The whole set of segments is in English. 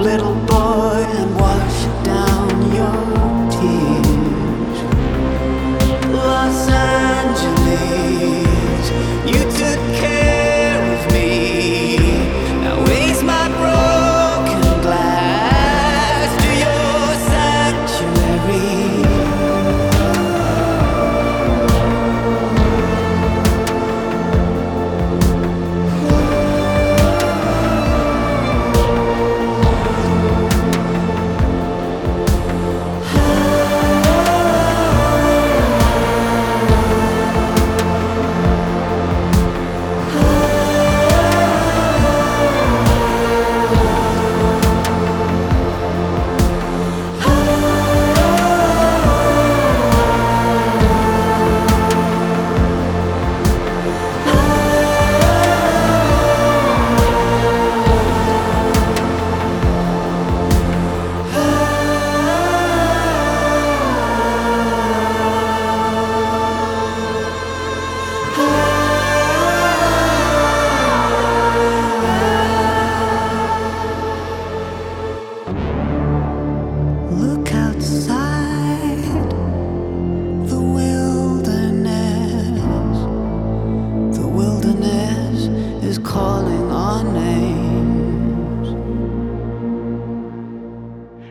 little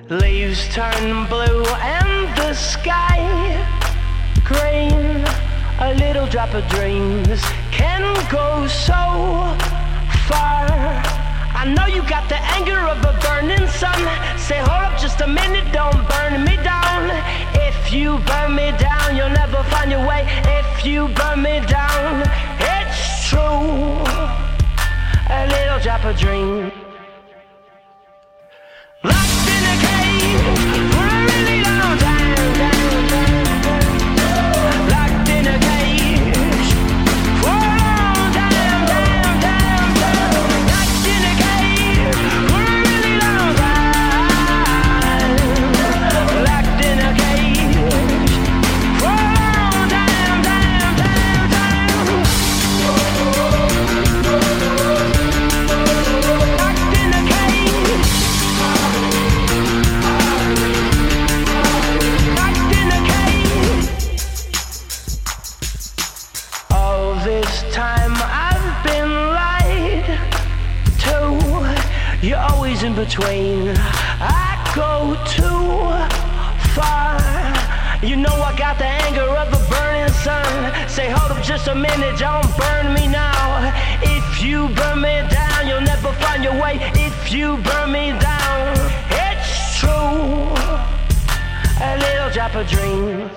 Leaves turn blue and the sky green. A little drop of dreams can go so far. I know you got the anger of a burning sun. Say, hold up just a minute, don't burn me down. If you burn me down, you'll never find your way. If you burn me down, it's true. A little drop of dreams. for dreams.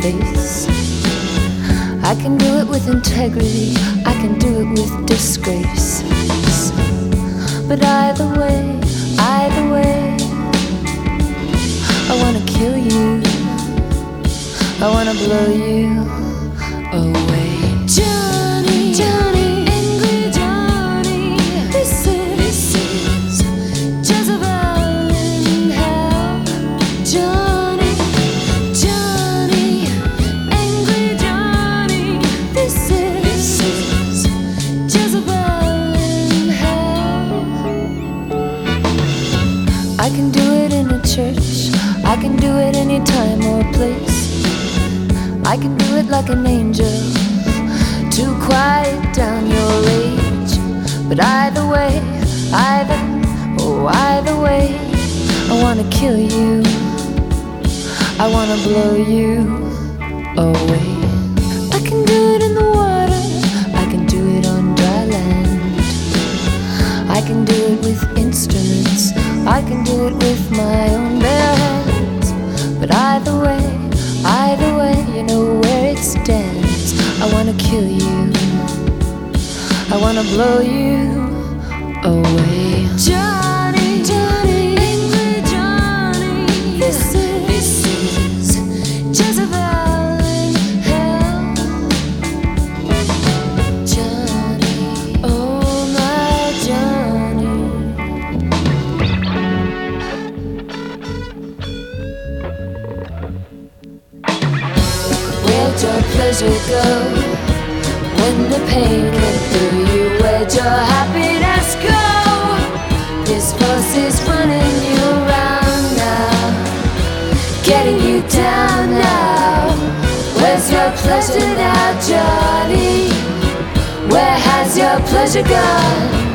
Face. I can do it with integrity. I can do it with disgrace. But either way, either way, I wanna kill you. I wanna blow you away. Any time or place. I can do it like an angel to quiet down your rage. But either way, either, oh, either way, I wanna kill you. I wanna blow you away. I can do it in the water. I can do it on dry land. I can do it with instruments. I can do it with my own either way, either way, you know where it stands. I wanna kill you. I wanna blow you go when the pain through you? Where'd your happiness go? This force is running you around now, getting you down now. Where's your pleasure now, Johnny? Where has your pleasure gone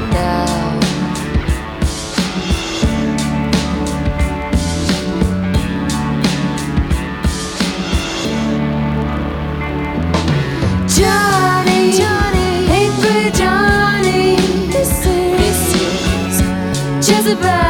is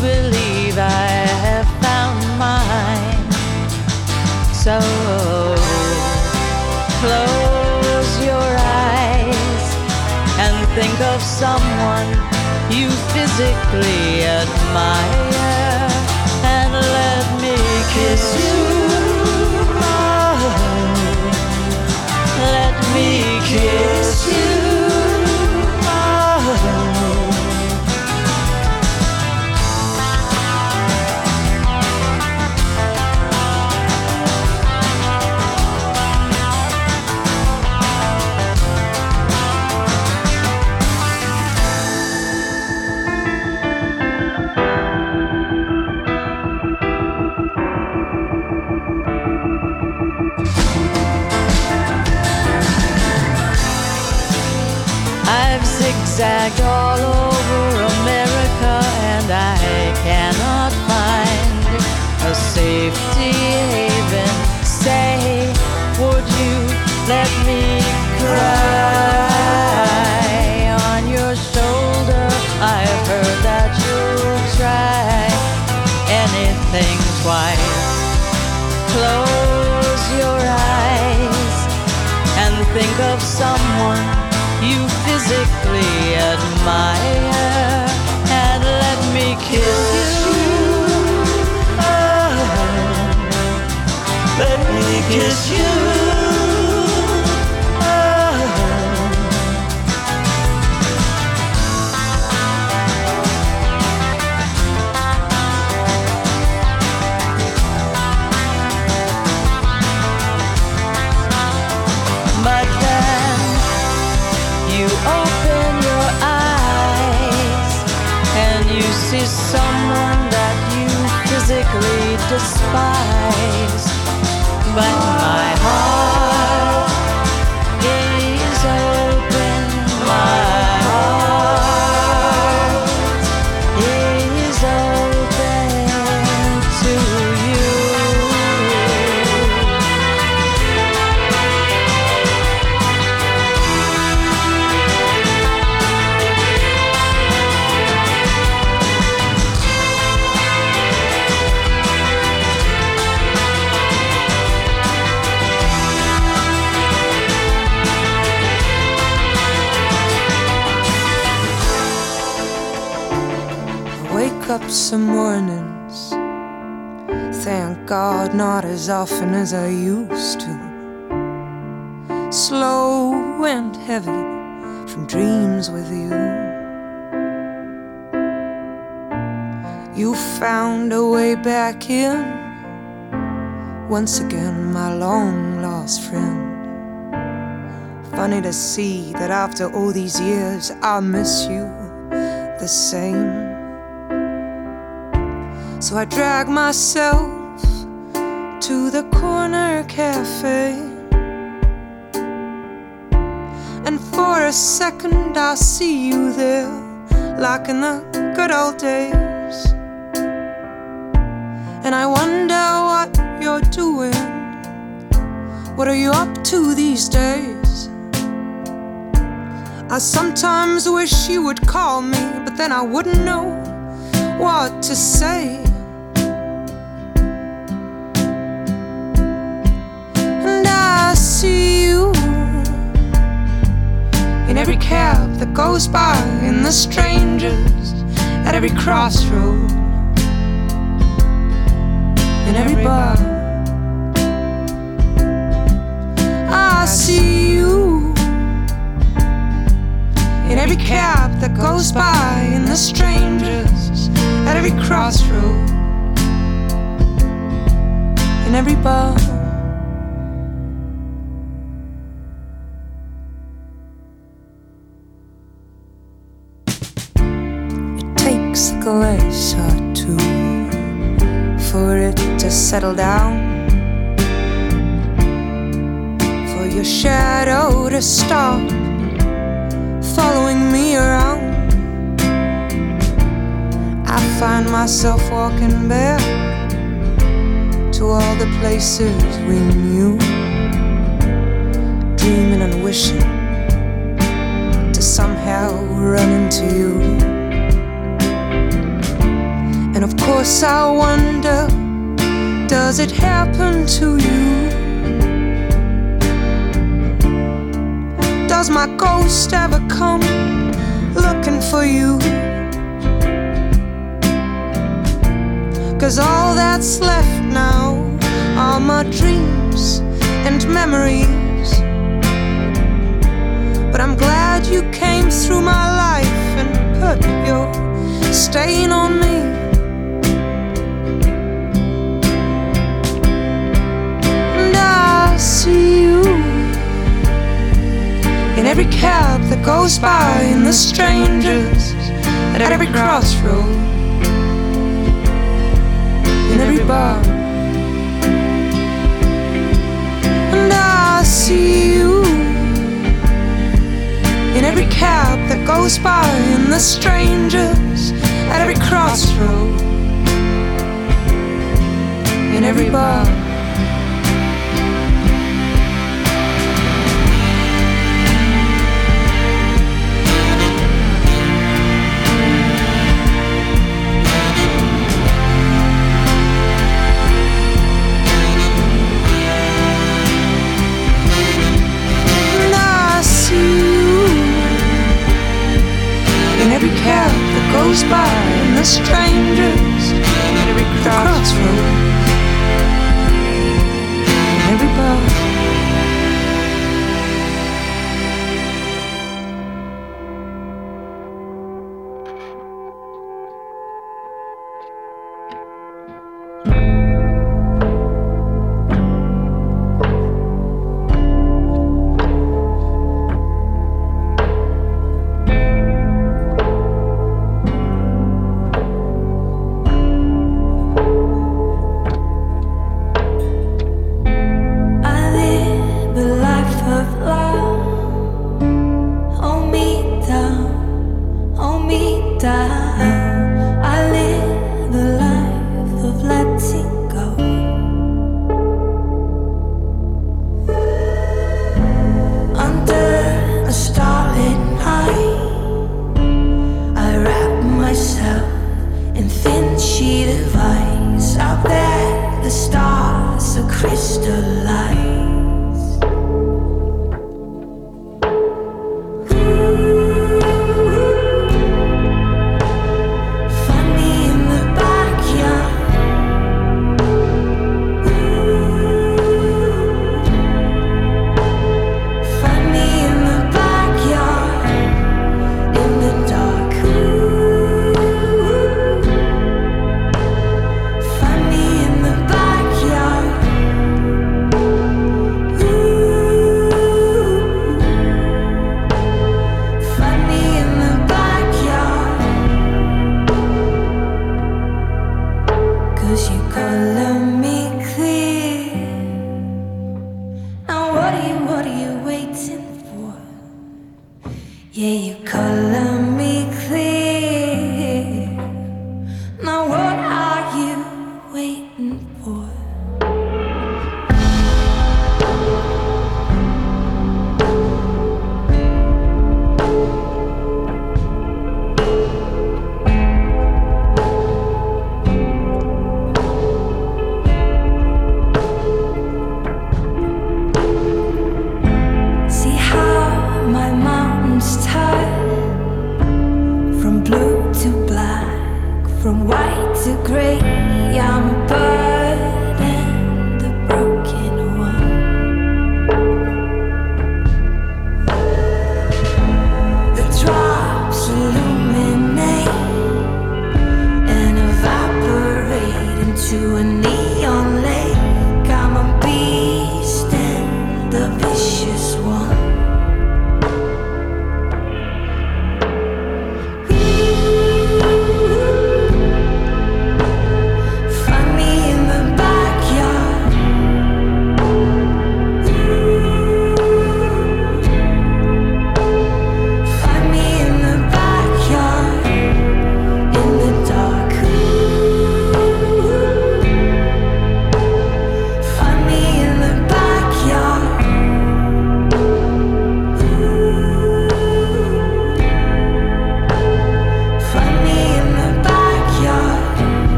believe I have found mine. So close your eyes and think of someone you physically admire and let me kiss you. Let me kiss zigzagged all over America and I cannot find a safety haven. Say, would you let me cry on your shoulder? I've heard that you'll try anything twice. Close your eyes and think of someone physically admire and let me kiss you. let me kiss you. Despise. But my heart some mornings, thank God not as often as I used to. Slow and heavy from dreams with you. You found a way back in, once again, my long lost friend. Funny to see that after all these years, I miss you the same. So I drag myself to the corner cafe. And for a second, I see you there, like in the good old days. And I wonder what you're doing. What are you up to these days? I sometimes wish you would call me, but then I wouldn't know what to say. In every cab that goes by, in the strangers at every crossroad, in every bar. I see you in every cab that goes by, in the strangers at every crossroad, in every bar. Settle down. For your shadow to stop following me around. I find myself walking back to all the places we knew, dreaming and wishing to somehow run into you. And of course, I wonder does it happen to you? Does my ghost ever come looking for you? Cause all that's left now are my dreams and memories. But I'm glad you came through my life and put your stain on me. See you in every cab that goes by, in the strangers at every crossroad in every bar. And I see you in every cab that goes by, in the strangers at every crossroad, in every bar.